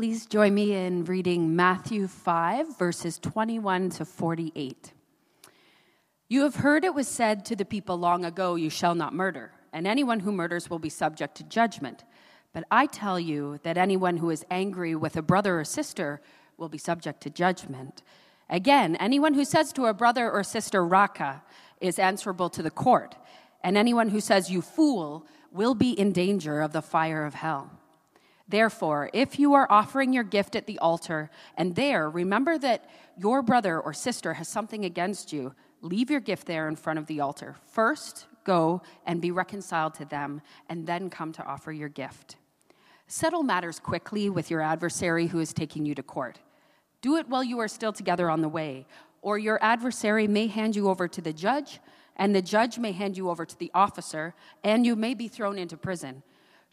Please join me in reading Matthew 5, verses 21 to 48. You have heard it was said to the people long ago, You shall not murder, and anyone who murders will be subject to judgment. But I tell you that anyone who is angry with a brother or sister will be subject to judgment. Again, anyone who says to a brother or sister, Raca, is answerable to the court, and anyone who says, You fool, will be in danger of the fire of hell. Therefore, if you are offering your gift at the altar, and there remember that your brother or sister has something against you, leave your gift there in front of the altar. First, go and be reconciled to them, and then come to offer your gift. Settle matters quickly with your adversary who is taking you to court. Do it while you are still together on the way, or your adversary may hand you over to the judge, and the judge may hand you over to the officer, and you may be thrown into prison.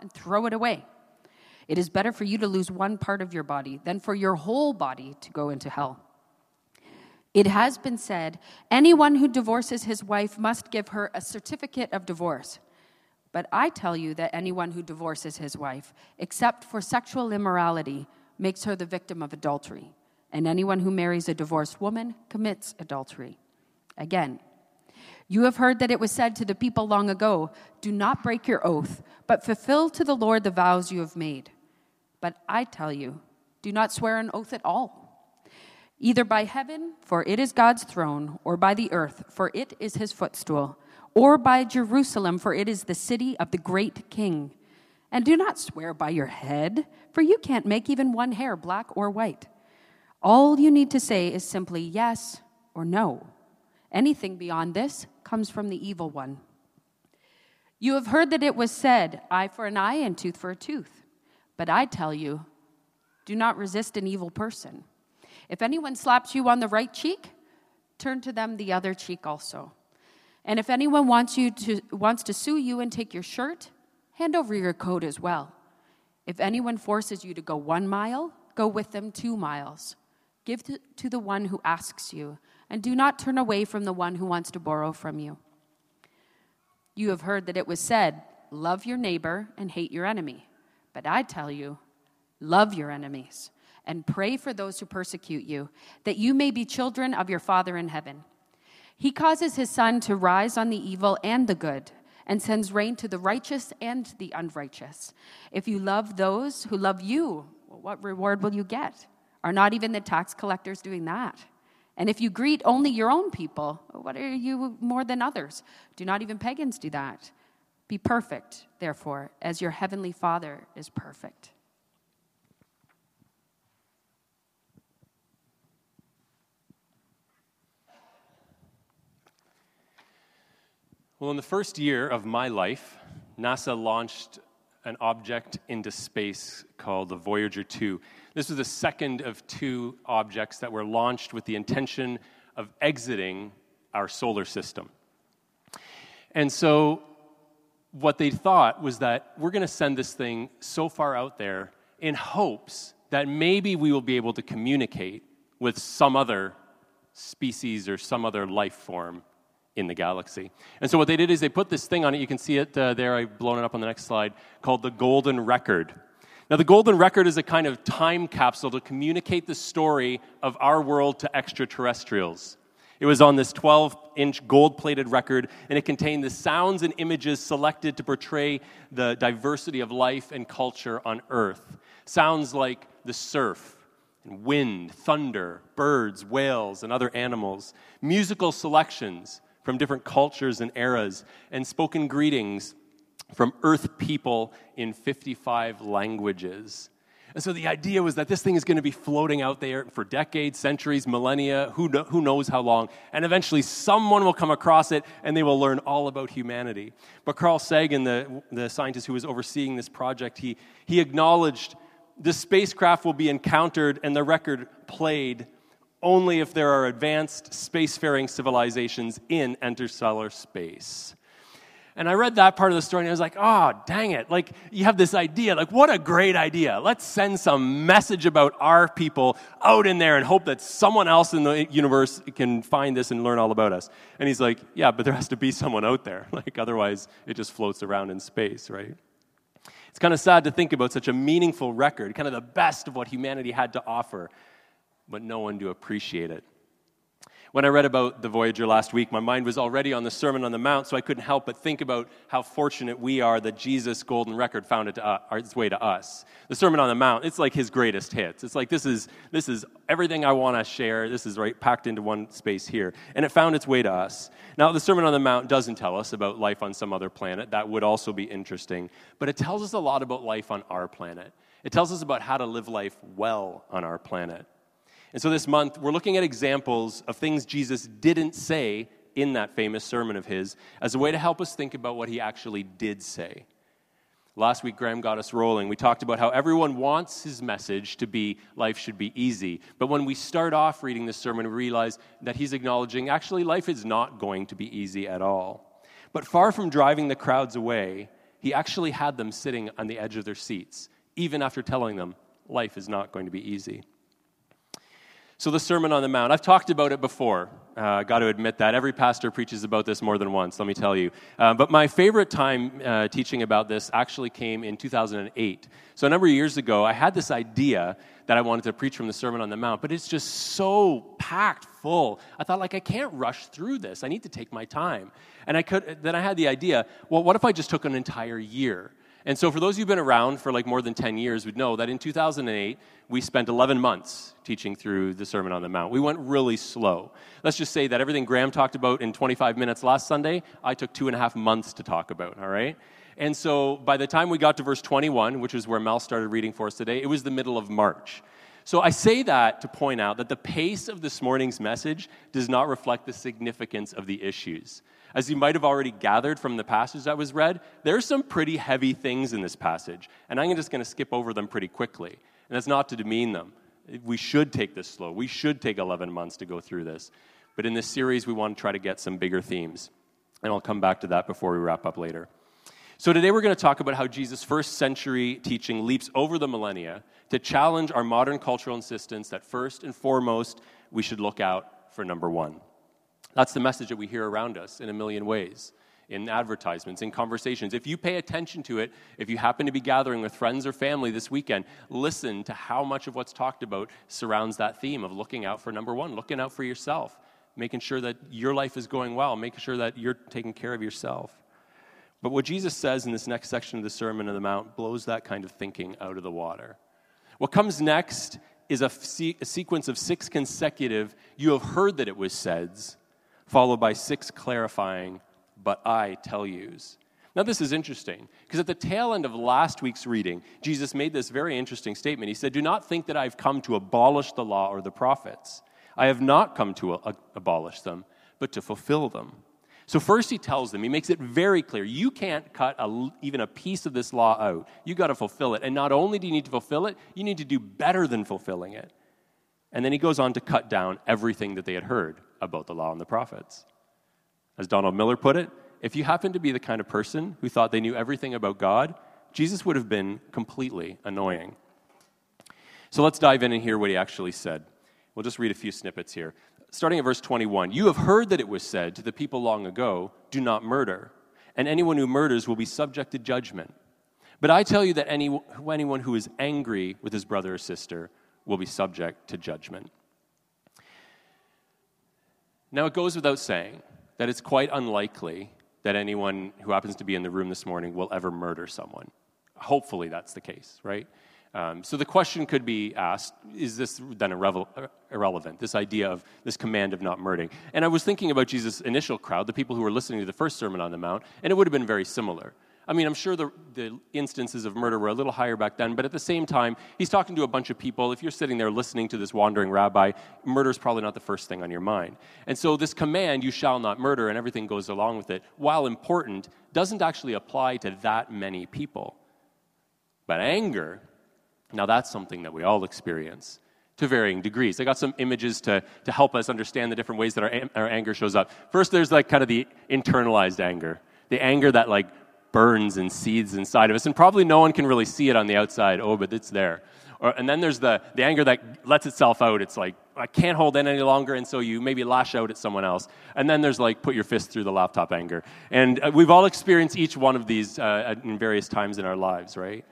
and throw it away. It is better for you to lose one part of your body than for your whole body to go into hell. It has been said anyone who divorces his wife must give her a certificate of divorce. But I tell you that anyone who divorces his wife, except for sexual immorality, makes her the victim of adultery. And anyone who marries a divorced woman commits adultery. Again, you have heard that it was said to the people long ago Do not break your oath, but fulfill to the Lord the vows you have made. But I tell you, do not swear an oath at all, either by heaven, for it is God's throne, or by the earth, for it is his footstool, or by Jerusalem, for it is the city of the great king. And do not swear by your head, for you can't make even one hair black or white. All you need to say is simply yes or no. Anything beyond this comes from the evil one. You have heard that it was said, eye for an eye and tooth for a tooth. But I tell you, do not resist an evil person. If anyone slaps you on the right cheek, turn to them the other cheek also. And if anyone wants, you to, wants to sue you and take your shirt, hand over your coat as well. If anyone forces you to go one mile, go with them two miles. Give to, to the one who asks you, and do not turn away from the one who wants to borrow from you. You have heard that it was said, Love your neighbor and hate your enemy. But I tell you, love your enemies and pray for those who persecute you, that you may be children of your Father in heaven. He causes his sun to rise on the evil and the good, and sends rain to the righteous and the unrighteous. If you love those who love you, what reward will you get? Are not even the tax collectors doing that? And if you greet only your own people, what are you more than others? Do not even pagans do that. Be perfect, therefore, as your heavenly Father is perfect. Well, in the first year of my life, NASA launched an object into space called the Voyager 2. This was the second of two objects that were launched with the intention of exiting our solar system. And so, what they thought was that we're going to send this thing so far out there in hopes that maybe we will be able to communicate with some other species or some other life form in the galaxy. And so what they did is they put this thing on it. You can see it uh, there. I've blown it up on the next slide called the Golden Record. Now, the Golden Record is a kind of time capsule to communicate the story of our world to extraterrestrials. It was on this 12 inch gold plated record, and it contained the sounds and images selected to portray the diversity of life and culture on Earth. Sounds like the surf, and wind, thunder, birds, whales, and other animals. Musical selections from different cultures and eras, and spoken greetings from Earth people in 55 languages. And so the idea was that this thing is going to be floating out there for decades, centuries, millennia, who, who knows how long. And eventually someone will come across it and they will learn all about humanity. But Carl Sagan, the, the scientist who was overseeing this project, he, he acknowledged the spacecraft will be encountered and the record played only if there are advanced spacefaring civilizations in interstellar space. And I read that part of the story and I was like, oh, dang it. Like, you have this idea. Like, what a great idea. Let's send some message about our people out in there and hope that someone else in the universe can find this and learn all about us. And he's like, yeah, but there has to be someone out there. Like, otherwise, it just floats around in space, right? It's kind of sad to think about such a meaningful record, kind of the best of what humanity had to offer, but no one to appreciate it. When I read about the Voyager last week, my mind was already on the Sermon on the Mount, so I couldn't help but think about how fortunate we are that Jesus' golden record found uh, its way to us. The Sermon on the Mount, it's like his greatest hits. It's like this is, this is everything I want to share. This is right packed into one space here. And it found its way to us. Now, the Sermon on the Mount doesn't tell us about life on some other planet. That would also be interesting. But it tells us a lot about life on our planet. It tells us about how to live life well on our planet. And so this month, we're looking at examples of things Jesus didn't say in that famous sermon of his as a way to help us think about what he actually did say. Last week, Graham got us rolling. We talked about how everyone wants his message to be life should be easy. But when we start off reading this sermon, we realize that he's acknowledging actually life is not going to be easy at all. But far from driving the crowds away, he actually had them sitting on the edge of their seats, even after telling them life is not going to be easy. So, the Sermon on the Mount, I've talked about it before. Uh, got to admit that. Every pastor preaches about this more than once, let me tell you. Uh, but my favorite time uh, teaching about this actually came in 2008. So, a number of years ago, I had this idea that I wanted to preach from the Sermon on the Mount, but it's just so packed full. I thought, like, I can't rush through this. I need to take my time. And I could, then I had the idea, well, what if I just took an entire year? And so, for those who've been around for like more than 10 years, would know that in 2008, we spent 11 months teaching through the Sermon on the Mount. We went really slow. Let's just say that everything Graham talked about in 25 minutes last Sunday, I took two and a half months to talk about, all right? And so, by the time we got to verse 21, which is where Mel started reading for us today, it was the middle of March. So, I say that to point out that the pace of this morning's message does not reflect the significance of the issues. As you might have already gathered from the passage that was read, there are some pretty heavy things in this passage, and I'm just going to skip over them pretty quickly. And that's not to demean them. We should take this slow. We should take 11 months to go through this. But in this series, we want to try to get some bigger themes. And I'll come back to that before we wrap up later. So, today we're going to talk about how Jesus' first century teaching leaps over the millennia to challenge our modern cultural insistence that first and foremost, we should look out for number one. That's the message that we hear around us in a million ways in advertisements, in conversations. If you pay attention to it, if you happen to be gathering with friends or family this weekend, listen to how much of what's talked about surrounds that theme of looking out for number one, looking out for yourself, making sure that your life is going well, making sure that you're taking care of yourself. But what Jesus says in this next section of the Sermon on the Mount blows that kind of thinking out of the water. What comes next is a, se- a sequence of six consecutive, you have heard that it was said, followed by six clarifying, but I tell yous. Now, this is interesting because at the tail end of last week's reading, Jesus made this very interesting statement. He said, Do not think that I've come to abolish the law or the prophets. I have not come to a- abolish them, but to fulfill them. So, first, he tells them, he makes it very clear you can't cut a, even a piece of this law out. You got to fulfill it. And not only do you need to fulfill it, you need to do better than fulfilling it. And then he goes on to cut down everything that they had heard about the law and the prophets. As Donald Miller put it, if you happen to be the kind of person who thought they knew everything about God, Jesus would have been completely annoying. So let's dive in and hear what he actually said. We'll just read a few snippets here. Starting at verse 21 You have heard that it was said to the people long ago, Do not murder, and anyone who murders will be subject to judgment. But I tell you that any, anyone who is angry with his brother or sister will be subject to judgment. Now, it goes without saying that it's quite unlikely that anyone who happens to be in the room this morning will ever murder someone. Hopefully, that's the case, right? Um, so the question could be asked is this then irrevel- irrelevant, this idea of this command of not murdering? And I was thinking about Jesus' initial crowd, the people who were listening to the first Sermon on the Mount, and it would have been very similar. I mean, I'm sure the, the instances of murder were a little higher back then, but at the same time, he's talking to a bunch of people. If you're sitting there listening to this wandering rabbi, murder is probably not the first thing on your mind. And so, this command, you shall not murder, and everything goes along with it, while important, doesn't actually apply to that many people. But anger, Now, that's something that we all experience to varying degrees. I got some images to, to help us understand the different ways that our, our anger shows up. First, there's like kind of the internalized anger, the anger that like burns and seethes inside of us, and probably no one can really see it on the outside. Oh, but it's there. Or, and then there's the, the anger that lets itself out. It's like, I can't hold in any longer, and so you maybe lash out at someone else. And then there's like, put your fist through the laptop anger. And uh, we've all experienced each one of these uh, in various times in our lives, right?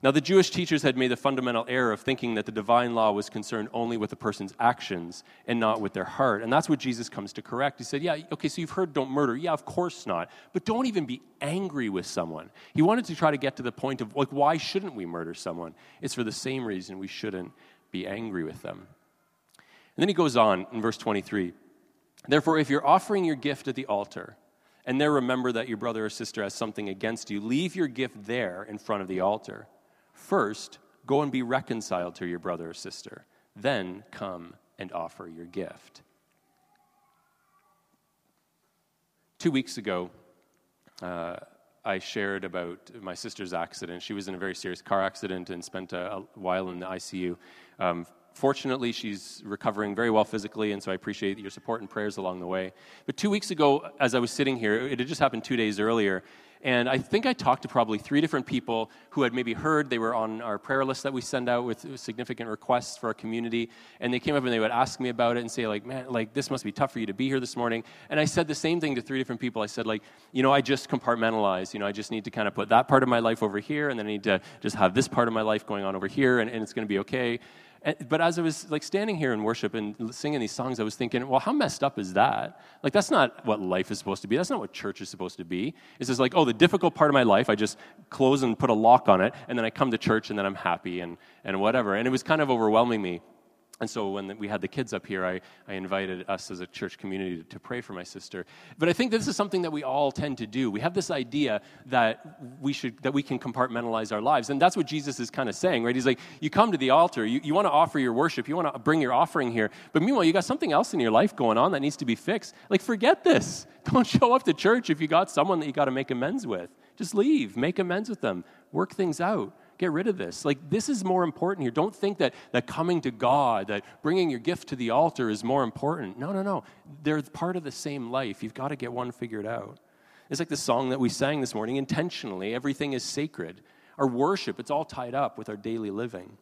Now, the Jewish teachers had made the fundamental error of thinking that the divine law was concerned only with a person's actions and not with their heart. And that's what Jesus comes to correct. He said, Yeah, okay, so you've heard don't murder. Yeah, of course not. But don't even be angry with someone. He wanted to try to get to the point of, like, why shouldn't we murder someone? It's for the same reason we shouldn't be angry with them. And then he goes on in verse 23 Therefore, if you're offering your gift at the altar, and there remember that your brother or sister has something against you, leave your gift there in front of the altar. First, go and be reconciled to your brother or sister. Then come and offer your gift. Two weeks ago, uh, I shared about my sister's accident. She was in a very serious car accident and spent a, a while in the ICU. Um, fortunately, she's recovering very well physically, and so I appreciate your support and prayers along the way. But two weeks ago, as I was sitting here, it had just happened two days earlier, and I think I talked to probably three different people who had maybe heard they were on our prayer list that we send out with significant requests for our community. And they came up and they would ask me about it and say, like, man, like, this must be tough for you to be here this morning. And I said the same thing to three different people. I said, like, you know, I just compartmentalize. You know, I just need to kind of put that part of my life over here, and then I need to just have this part of my life going on over here, and, and it's going to be okay. But as I was like standing here in worship and singing these songs, I was thinking, well, how messed up is that? Like, that's not what life is supposed to be. That's not what church is supposed to be. It's just like, oh, the difficult part of my life, I just close and put a lock on it, and then I come to church and then I'm happy and, and whatever. And it was kind of overwhelming me. And so when we had the kids up here, I, I invited us as a church community to, to, pray for my sister. But I think this is something that we all tend to do. We have this idea that we, should, that we can compartmentalize our lives. And that's what Jesus is kind of saying, right? He's like, you come to the altar, you, you want to offer your worship, you want to bring your offering here. But meanwhile, you got something else in your life going on that needs to be fixed. Like, forget this. Don't show up to church if you got someone that you got to make amends with. Just leave, make amends with them, work things out get rid of this. Like, this is more important here. Don't think that, that coming to God, that bringing your gift to the altar is more important. No, no, no. They're part of the same life. You've got to get one figured out. It's like the song that we sang this morning intentionally, everything is sacred. Our worship, it's all tied up with our daily living.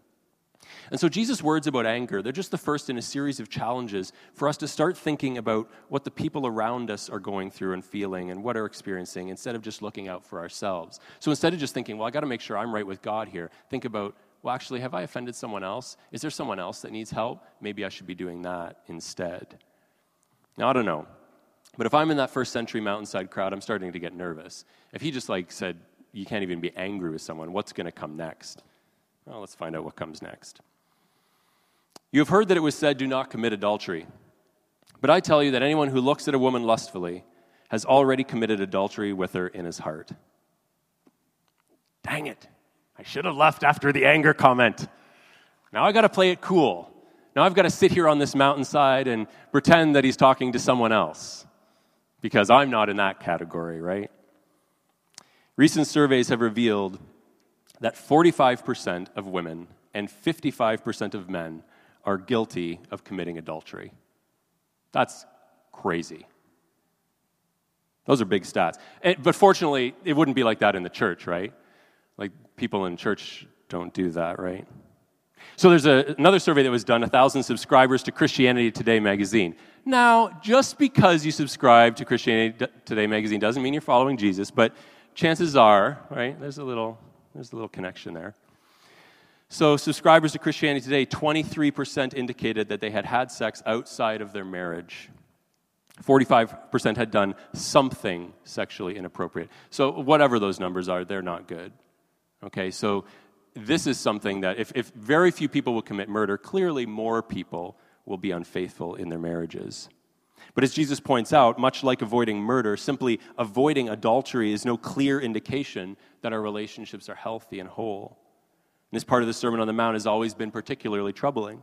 And so, Jesus' words about anger, they're just the first in a series of challenges for us to start thinking about what the people around us are going through and feeling and what are experiencing instead of just looking out for ourselves. So, instead of just thinking, well, I got to make sure I'm right with God here, think about, well, actually, have I offended someone else? Is there someone else that needs help? Maybe I should be doing that instead. Now, I don't know. But if I'm in that first century mountainside crowd, I'm starting to get nervous. If he just like said, you can't even be angry with someone, what's going to come next? Well, let's find out what comes next. You have heard that it was said, Do not commit adultery. But I tell you that anyone who looks at a woman lustfully has already committed adultery with her in his heart. Dang it. I should have left after the anger comment. Now I got to play it cool. Now I've got to sit here on this mountainside and pretend that he's talking to someone else because I'm not in that category, right? Recent surveys have revealed that 45% of women and 55% of men are guilty of committing adultery. That's crazy. Those are big stats. But fortunately, it wouldn't be like that in the church, right? Like people in church don't do that, right? So there's a, another survey that was done 1,000 subscribers to Christianity Today magazine. Now, just because you subscribe to Christianity Today magazine doesn't mean you're following Jesus, but chances are, right, there's a little, there's a little connection there. So, subscribers to Christianity Today, 23% indicated that they had had sex outside of their marriage. 45% had done something sexually inappropriate. So, whatever those numbers are, they're not good. Okay, so this is something that if, if very few people will commit murder, clearly more people will be unfaithful in their marriages. But as Jesus points out, much like avoiding murder, simply avoiding adultery is no clear indication that our relationships are healthy and whole. And this part of the Sermon on the Mount has always been particularly troubling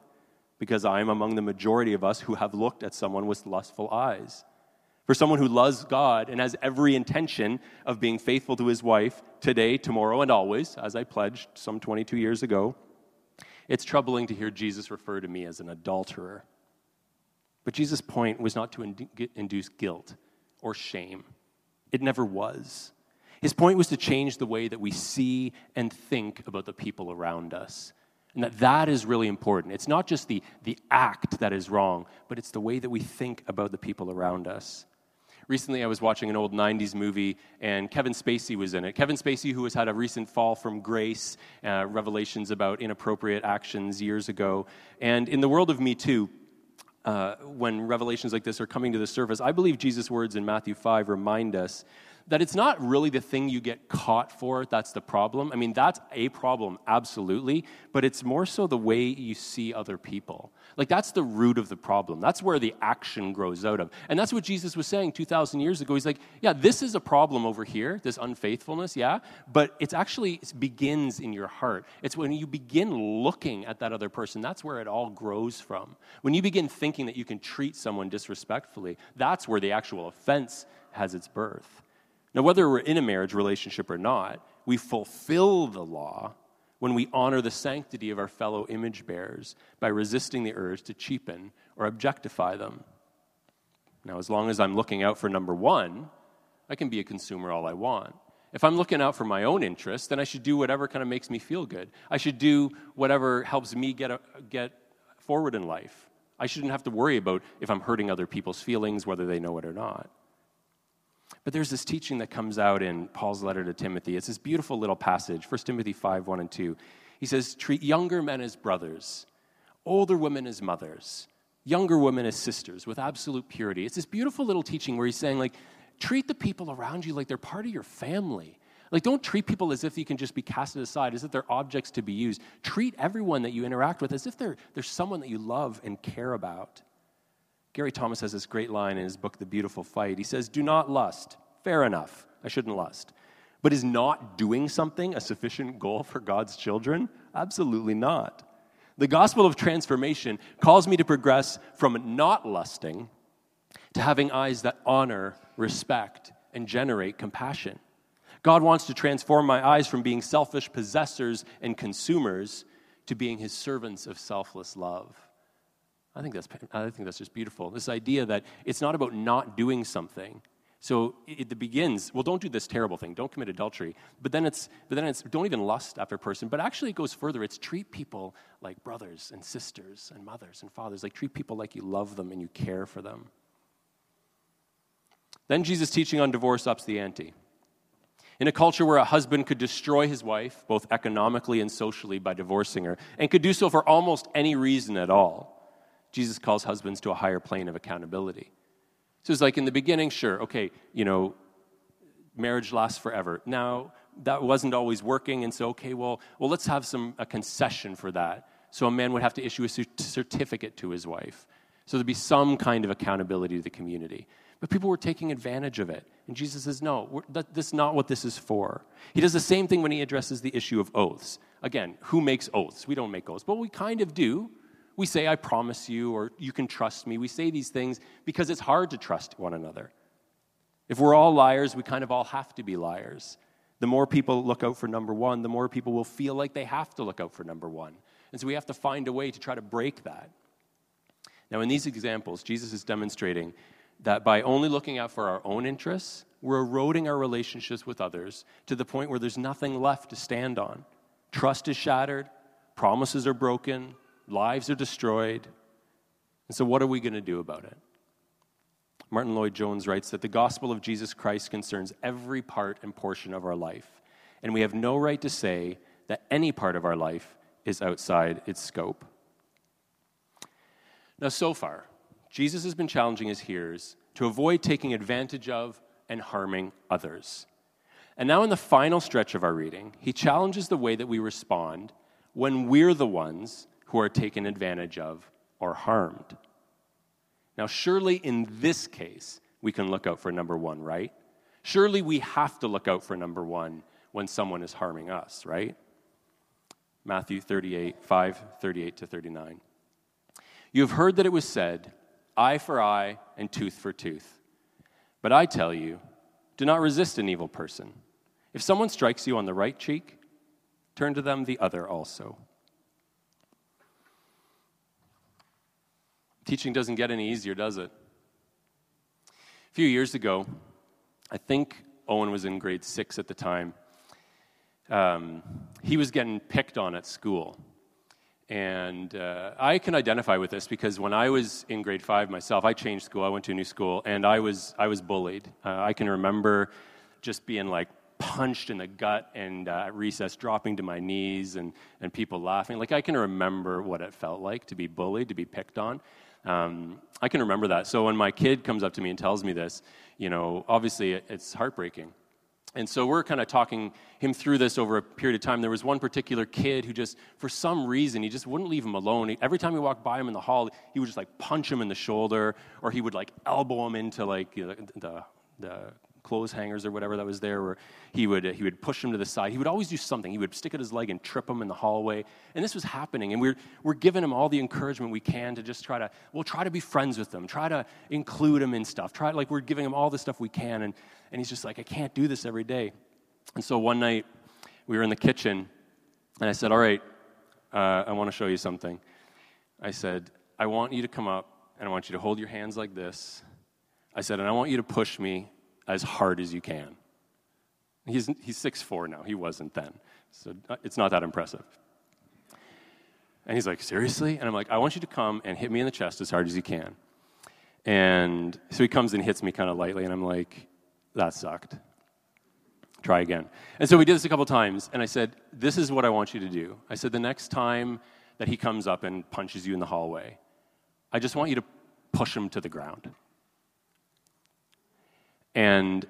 because I am among the majority of us who have looked at someone with lustful eyes. For someone who loves God and has every intention of being faithful to his wife today, tomorrow, and always, as I pledged some 22 years ago, it's troubling to hear Jesus refer to me as an adulterer. But Jesus' point was not to induce guilt or shame, it never was. His point was to change the way that we see and think about the people around us. And that that is really important. It's not just the, the act that is wrong, but it's the way that we think about the people around us. Recently, I was watching an old 90s movie, and Kevin Spacey was in it. Kevin Spacey, who has had a recent fall from grace, uh, revelations about inappropriate actions years ago. And in the world of Me Too, uh, when revelations like this are coming to the surface, I believe Jesus' words in Matthew 5 remind us that it's not really the thing you get caught for that's the problem. I mean, that's a problem, absolutely, but it's more so the way you see other people. Like, that's the root of the problem. That's where the action grows out of. And that's what Jesus was saying 2,000 years ago. He's like, yeah, this is a problem over here, this unfaithfulness, yeah, but it's actually, it begins in your heart. It's when you begin looking at that other person, that's where it all grows from. When you begin thinking that you can treat someone disrespectfully, that's where the actual offense has its birth. Now, whether we're in a marriage relationship or not, we fulfill the law when we honor the sanctity of our fellow image bearers by resisting the urge to cheapen or objectify them. Now, as long as I'm looking out for number one, I can be a consumer all I want. If I'm looking out for my own interests, then I should do whatever kind of makes me feel good. I should do whatever helps me get, a, get forward in life. I shouldn't have to worry about if I'm hurting other people's feelings, whether they know it or not. But there's this teaching that comes out in Paul's letter to Timothy. It's this beautiful little passage, 1 Timothy 5 1 and 2. He says, Treat younger men as brothers, older women as mothers, younger women as sisters with absolute purity. It's this beautiful little teaching where he's saying, like, treat the people around you like they're part of your family. Like, don't treat people as if you can just be casted aside, as if they're objects to be used. Treat everyone that you interact with as if they're, they're someone that you love and care about. Gary Thomas has this great line in his book, The Beautiful Fight. He says, Do not lust. Fair enough. I shouldn't lust. But is not doing something a sufficient goal for God's children? Absolutely not. The gospel of transformation calls me to progress from not lusting to having eyes that honor, respect, and generate compassion. God wants to transform my eyes from being selfish possessors and consumers to being his servants of selfless love. I think that's, I think that's just beautiful. This idea that it's not about not doing something. So it, it begins, well, don't do this terrible thing, don't commit adultery. But then it's, but then it's don't even lust after a person. But actually, it goes further. It's treat people like brothers and sisters and mothers and fathers. Like treat people like you love them and you care for them. Then Jesus' teaching on divorce ups the ante. In a culture where a husband could destroy his wife, both economically and socially, by divorcing her, and could do so for almost any reason at all, Jesus calls husbands to a higher plane of accountability. So it's like in the beginning, sure, okay, you know, marriage lasts forever. Now, that wasn't always working, and so, okay, well, well let's have some a concession for that. So a man would have to issue a certificate to his wife. So there'd be some kind of accountability to the community. But people were taking advantage of it. And Jesus says, no, that, that's not what this is for. He does the same thing when he addresses the issue of oaths. Again, who makes oaths? We don't make oaths, but we kind of do we say, I promise you, or you can trust me. We say these things because it's hard to trust one another. If we're all liars, we kind of all have to be liars. The more people look out for number one, the more people will feel like they have to look out for number one. And so we have to find a way to try to break that. Now, in these examples, Jesus is demonstrating that by only looking out for our own interests, we're eroding our relationships with others to the point where there's nothing left to stand on. Trust is shattered, promises are broken, lives are destroyed. And so, what are we going to do about it? Martyn Lloyd-Jones writes that the gospel of Jesus Christ concerns every part and portion of our life, and we have no right to say that any part of our life is outside its scope. Now, so far, Jesus has been challenging his hearers to avoid taking advantage of and harming others. And now, in the final stretch of our reading, he challenges the way that we respond when we're the ones who are taken advantage of or harmed. Now, surely in this case, we can look out for number one, right? Surely we have to look out for number one when someone is harming us, right? Matthew 38, 5, 38 to 39. You have heard that it was said, eye for eye and tooth for tooth. But I tell you, do not resist an evil person. If someone strikes you on the right cheek, turn to them the other also. Teaching doesn't get any easier, does it? A few years ago, I think Owen was in grade six at the time. Um, he was getting picked on at school. And uh, I can identify with this because when I was in grade five myself, I changed school. I went to a new school, and I was I was bullied. Uh, I can remember just being like punched in the gut and uh, at recess dropping to my knees and and people laughing. Like I can remember what it felt like to be bullied, to be picked on. Um, I can remember that. So when my kid comes up to me and tells me this, you know, obviously it, it's heartbreaking. And so we're kind of talking him through this over a period of time. There was one particular kid who just, for some reason, he just wouldn't leave him alone. Every time he walked by him in the hall, he would just like punch him in the shoulder, or he would like elbow him into like you know, the, the clothes hangers or whatever that was there, or he would, he would push him to the side. He would always do something. He would stick at his leg and trip him in the hallway. And this was happening. And we're, we're giving him all the encouragement we can to just try to, we'll try to be friends with them, try to include him in stuff. Try, like, we're giving him all the stuff we can. And, and he's just like, I can't do this every day. And so one night, we were in the kitchen, and I said, All right, uh, I want to show you something. I said, I want you to come up, and I want you to hold your hands like this. I said, and I want you to push me as hard as you can. He's, he's 6'4 now. He wasn't then. So uh, it's not that impressive. And he's like, Seriously? And I'm like, I want you to come and hit me in the chest as hard as you can. And so he comes and hits me kind of lightly, and I'm like, That sucked. Try again. And so we did this a couple times, and I said, This is what I want you to do. I said, The next time that he comes up and punches you in the hallway, I just want you to push him to the ground. And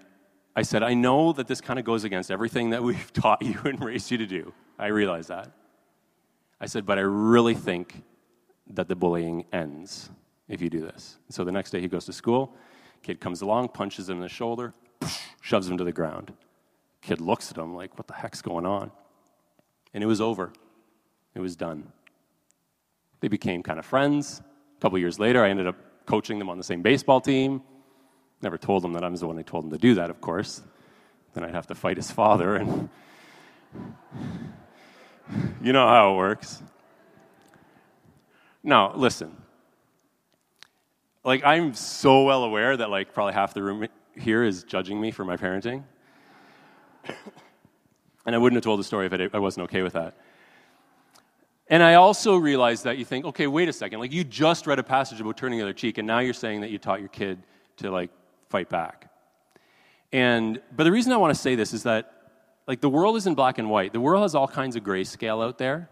I said, I know that this kind of goes against everything that we've taught you and raised you to do. I realize that. I said, but I really think that the bullying ends if you do this. So the next day he goes to school, kid comes along, punches him in the shoulder, shoves him to the ground. Kid looks at him like, what the heck's going on? And it was over. It was done. They became kind of friends. A couple years later, I ended up coaching them on the same baseball team. Never told him that I was the one who told him to do that, of course. Then I'd have to fight his father, and you know how it works. Now, listen. Like, I'm so well aware that, like, probably half the room here is judging me for my parenting. and I wouldn't have told the story if I wasn't okay with that. And I also realize that you think, okay, wait a second. Like, you just read a passage about turning the other cheek, and now you're saying that you taught your kid to, like, fight back. And, but the reason I want to say this is that, like, the world isn't black and white. The world has all kinds of grayscale out there.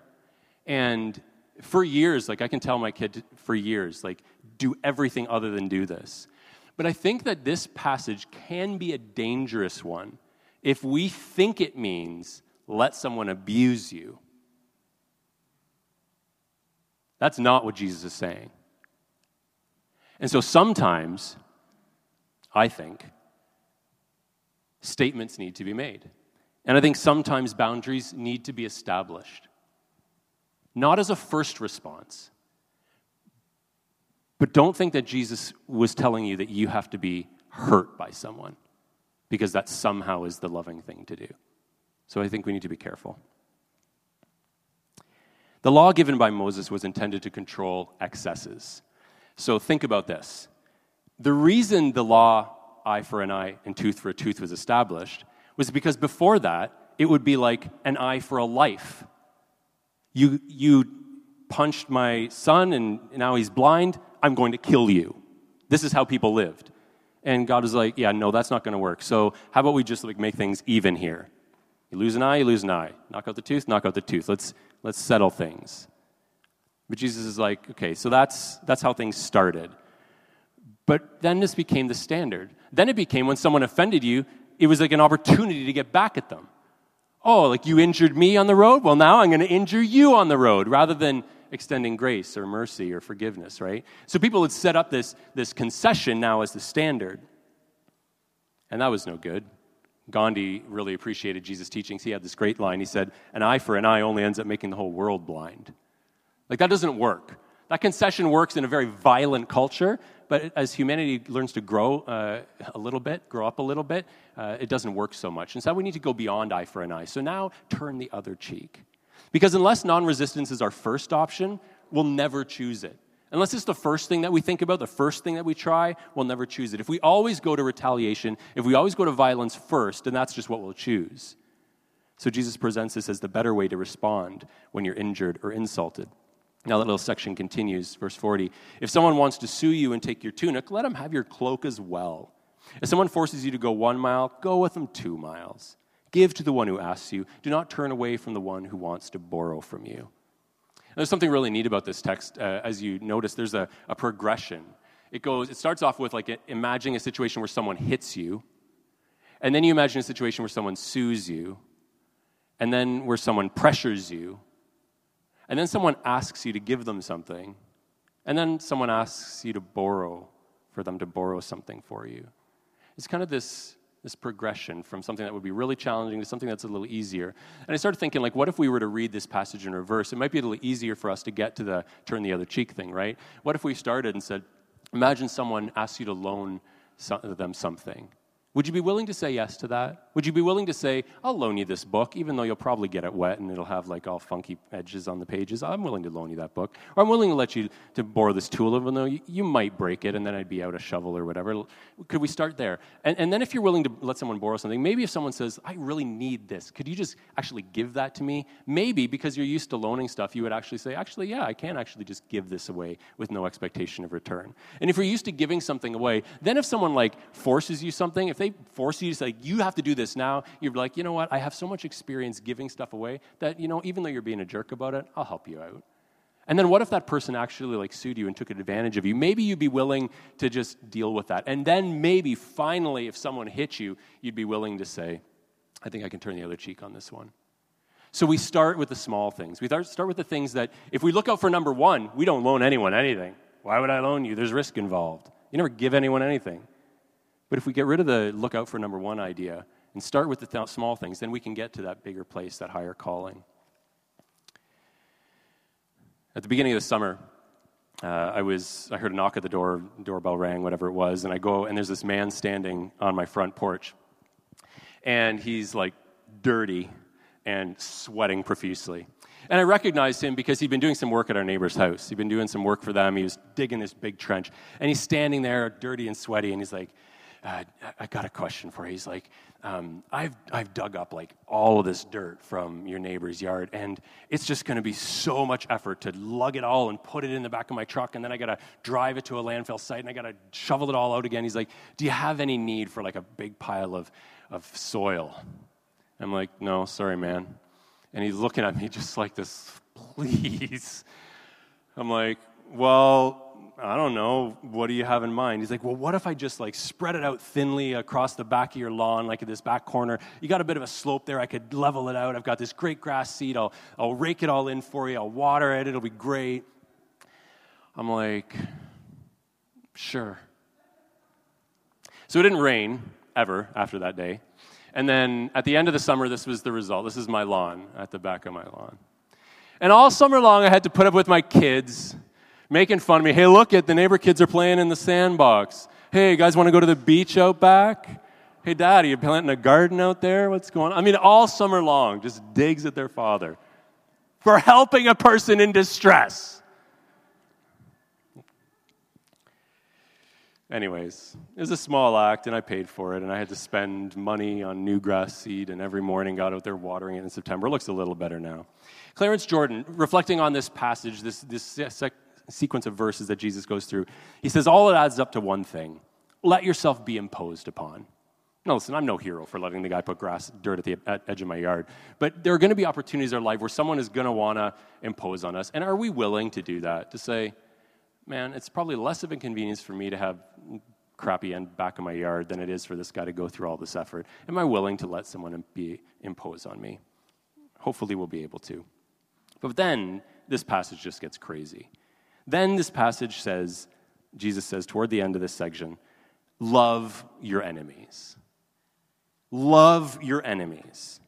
And for years, like, I can tell my kid for years, like, do everything other than do this. But I think that this passage can be a dangerous one if we think it means let someone abuse you. That's not what Jesus is saying. And so sometimes I think, statements need to be made. And I think sometimes boundaries need to be established. Not as a first response, but don't think that Jesus was telling you that you have to be hurt by someone because that somehow is the loving thing to do. So I think we need to be careful. The law given by Moses was intended to control excesses. So think about this the reason the law, eye for an eye and tooth for a tooth, was established was because before that, it would be like an eye for a life. You, you punched my son and now he's blind, I'm going to kill you. This is how people lived. And God was like, yeah, no, that's not going to work. So how about we just like make things even here? You lose an eye, you lose an eye. Knock out the tooth, knock out the tooth. Let's, let's settle things. But Jesus is like, okay, so that's, that's how things started. But then this became the standard. Then it became when someone offended you, it was like an opportunity to get back at them. Oh, like you injured me on the road? Well, now I'm going to injure you on the road rather than extending grace or mercy or forgiveness, right? So people had set up this, this concession now as the standard. And that was no good. Gandhi really appreciated Jesus' teachings. He had this great line. He said, An eye for an eye only ends up making the whole world blind. Like, that doesn't work. That concession works in a very violent culture, but as humanity learns to grow uh, a little bit, grow up a little bit, uh, it doesn't work so much. And so we need to go beyond eye for an eye. So now turn the other cheek. Because unless non resistance is our first option, we'll never choose it. Unless it's the first thing that we think about, the first thing that we try, we'll never choose it. If we always go to retaliation, if we always go to violence first, then that's just what we'll choose. So Jesus presents this as the better way to respond when you're injured or insulted. Now, that little section continues, verse 40. If someone wants to sue you and take your tunic, let him have your cloak as well. If someone forces you to go one mile, go with them two miles. Give to the one who asks you. Do not turn away from the one who wants to borrow from you. There's something really neat about this text. Uh, as you notice, there's a, a progression. It goes, it starts off with like a, imagining a situation where someone hits you, and then you imagine a situation where someone sues you, and then where someone pressures you, and then someone asks you to give them something, and then someone asks you to borrow for them to borrow something for you. It's kind of this this progression from something that would be really challenging to something that's a little easier. And I started thinking, like, what if we were to read this passage in reverse? It might be a little easier for us to get to the turn the other cheek thing, right? What if we started and said, imagine someone asks you to loan them something. Would you be willing to say yes to that? Would you be willing to say, I'll loan you this book, even though you'll probably get it wet and it'll have like all funky edges on the pages? I'm willing to loan you that book. Or I'm willing to let you to borrow this tool, even though you, you might break it and then I'd be out a shovel or whatever. Could we start there? And, and then if you're willing to let someone borrow something, maybe if someone says, I really need this, could you just actually give that to me? Maybe because you're used to loaning stuff, you would actually say, actually, yeah, I can actually just give this away with no expectation of return. And if you're used to giving something away, then if someone like forces you something, if they force you to say, you have to do this now, you're like, you know what, I have so much experience giving stuff away that, you know, even though you're being a jerk about it, I'll help you out. And then what if that person actually like sued you and took advantage of you? Maybe you'd be willing to just deal with that. And then maybe finally, if someone hits you, you'd be willing to say, I think I can turn the other cheek on this one. So we start with the small things. We start with the things that, if we look out for number one, we don't loan anyone anything. Why would I loan you? There's risk involved. You never give anyone anything. But if we get rid of the look out for number one idea and start with the th- small things, then we can get to that bigger place, that higher calling. At the beginning of the summer, uh, I was I heard a knock at the door, doorbell rang, whatever it was, and I go and there's this man standing on my front porch, and he's like dirty and sweating profusely. And I recognized him because he'd been doing some work at our neighbor's house. He'd been doing some work for them. He was digging this big trench, and he's standing there, dirty and sweaty, and he's like, uh, I got a question for you. He's like, um, I've, I've dug up like all of this dirt from your neighbor's yard, and it's just going to be so much effort to lug it all and put it in the back of my truck, and then I got to drive it to a landfill site, and I got to shovel it all out again. He's like, Do you have any need for like a big pile of, of soil? I'm like, No, sorry, man. And he's looking at me just like this, please. I'm like, Well, I don't know, what do you have in mind? He's like, well, what if I just like spread it out thinly across the back of your lawn, like at this back corner? You got a bit of a slope there. I could level it out. I've got this great grass seed. I'll, I'll rake it all in for you. I'll water it. It'll be great. I'm like, sure. So it didn't rain ever after that day. And then at the end of the summer, this was the result. This is my lawn at the back of my lawn. And all summer long, I had to put up with my kids making fun of me. Hey, look at the neighbor kids are playing in the sandbox. Hey, you guys want to go to the beach out back? Hey, Dad, are you planting a garden out there? What's going on? I mean, all summer long, just digs at their father for helping a person in distress. Anyways, it was a small act, and I paid for it, and I had to spend money on new grass seed, and every morning got out there watering it in September. It looks a little better now. Clarence Jordan, reflecting on this passage, this, this sequence of verses that Jesus goes through, he says, all it adds up to one thing let yourself be imposed upon. Now, listen, I'm no hero for letting the guy put grass, dirt at the edge of my yard. But there are going to be opportunities in our life where someone is going to want to impose on us. And are we willing to do that? To say, man, it's probably less of inconvenience for me to have crappy end back of my yard than it is for this guy to go through all this effort. Am I willing to let someone be impose on me? Hopefully, we'll be able to. But then this passage just gets crazy. Then this passage says, Jesus says toward the end of this section, love your enemies. Love your enemies.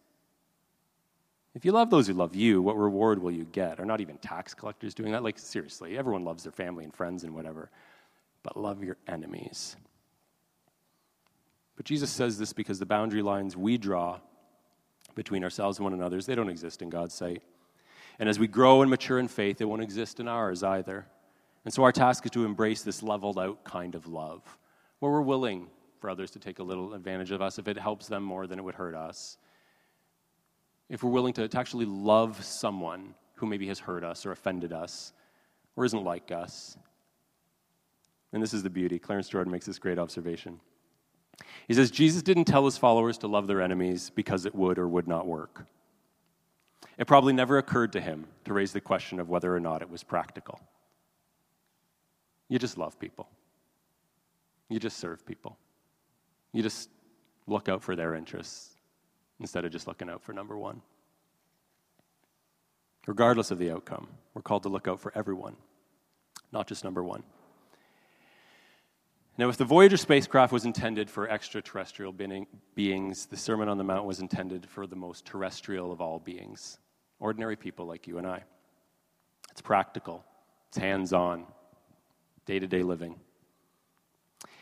If you love those who love you, what reward will you get? Are not even tax collectors doing that? Like, seriously, everyone loves their family and friends and whatever. But love your enemies. But Jesus says this because the boundary lines we draw between ourselves and one another, they don't exist in God's sight. And as we grow and mature in faith, it won't exist in ours either. And so our task is to embrace this leveled out kind of love, where we're willing for others to take a little advantage of us if it helps them more than it would hurt us. If we're willing to, to actually love someone who maybe has hurt us or offended us or isn't like us. And this is the beauty. Clarence Jordan makes this great observation. He says, Jesus didn't tell his followers to love their enemies because it would or would not work. It probably never occurred to him to raise the question of whether or not it was practical. You just love people, you just serve people, you just look out for their interests instead of just looking out for number one. Regardless of the outcome, we're called to look out for everyone, not just number one. Now, if the Voyager spacecraft was intended for extraterrestrial beings, the Sermon on the Mount was intended for the most terrestrial of all beings ordinary people like you and I. It's practical, it's hands on, day to day living.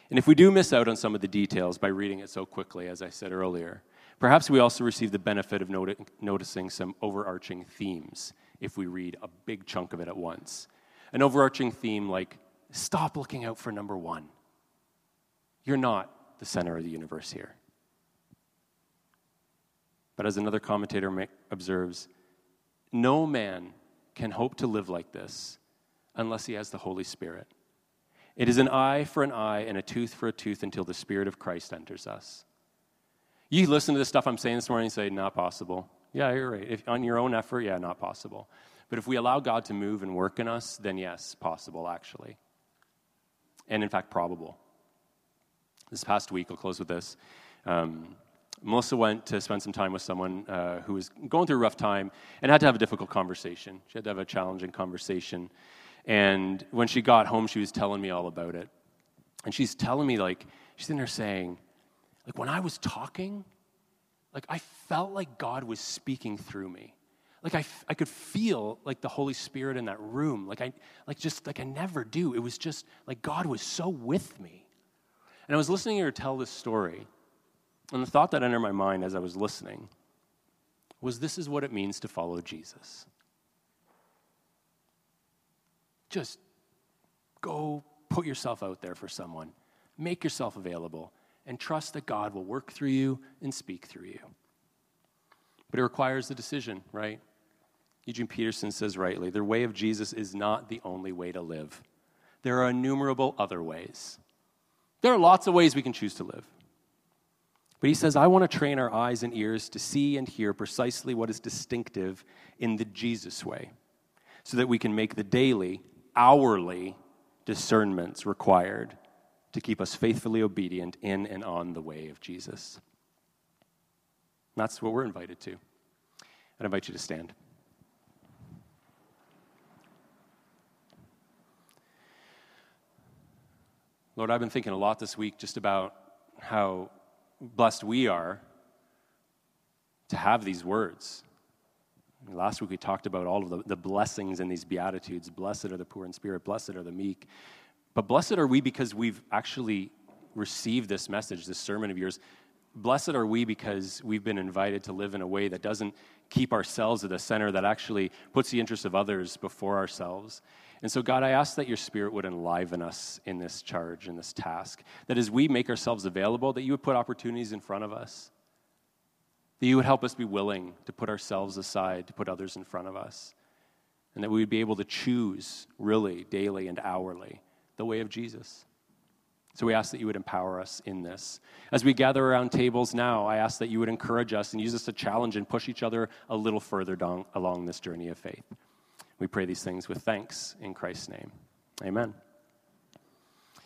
And if we do miss out on some of the details by reading it so quickly, as I said earlier, perhaps we also receive the benefit of noti- noticing some overarching themes if we read a big chunk of it at once. An overarching theme like, stop looking out for number one. You're not the center of the universe here. But as another commentator observes, no man can hope to live like this unless he has the Holy Spirit. It is an eye for an eye and a tooth for a tooth until the Spirit of Christ enters us. You listen to the stuff I'm saying this morning and say, not possible. Yeah, you're right. If, on your own effort, yeah, not possible. But if we allow God to move and work in us, then yes, possible, actually. And in fact, probable. This past week, I'll close with this. Um, Melissa went to spend some time with someone uh, who was going through a rough time and had to have a difficult conversation. She had to have a challenging conversation. And when she got home, she was telling me all about it. And she's telling me, like, she's in there saying, like, when I was talking, like, I felt like God was speaking through me. Like, I, I could feel, like, the Holy Spirit in that room. Like, I, like, just, like, I never do. It was just, like, God was so with me. And I was listening to her tell this story. And the thought that entered my mind as I was listening was this is what it means to follow Jesus. Just go put yourself out there for someone, make yourself available, and trust that God will work through you and speak through you. But it requires a decision, right? Eugene Peterson says rightly the way of Jesus is not the only way to live. There are innumerable other ways. There are lots of ways we can choose to live. But he says, I want to train our eyes and ears to see and hear precisely what is distinctive in the Jesus way, so that we can make the daily, hourly discernments required to keep us faithfully obedient in and on the way of Jesus. And that's what we're invited to. I'd invite you to stand. Lord, I've been thinking a lot this week just about how blessed we are to have these words. Last week we talked about all of the, the blessings in these Beatitudes. Blessed are the poor in spirit, blessed are the meek. But blessed are we because we've actually received this message, this sermon of yours. Blessed are we because we've been invited to live in a way that doesn't keep ourselves at the center, that actually puts the interests of others before ourselves. And so, God, I ask that your spirit would enliven us in this charge, in this task. That as we make ourselves available, that you would put opportunities in front of us. That you would help us be willing to put ourselves aside, to put others in front of us. And that we would be able to choose, really, daily and hourly, the way of Jesus. So we ask that you would empower us in this. As we gather around tables now, I ask that you would encourage us and use us to challenge and push each other a little further down along this journey of faith. We pray these things with thanks in Christ's name. Amen.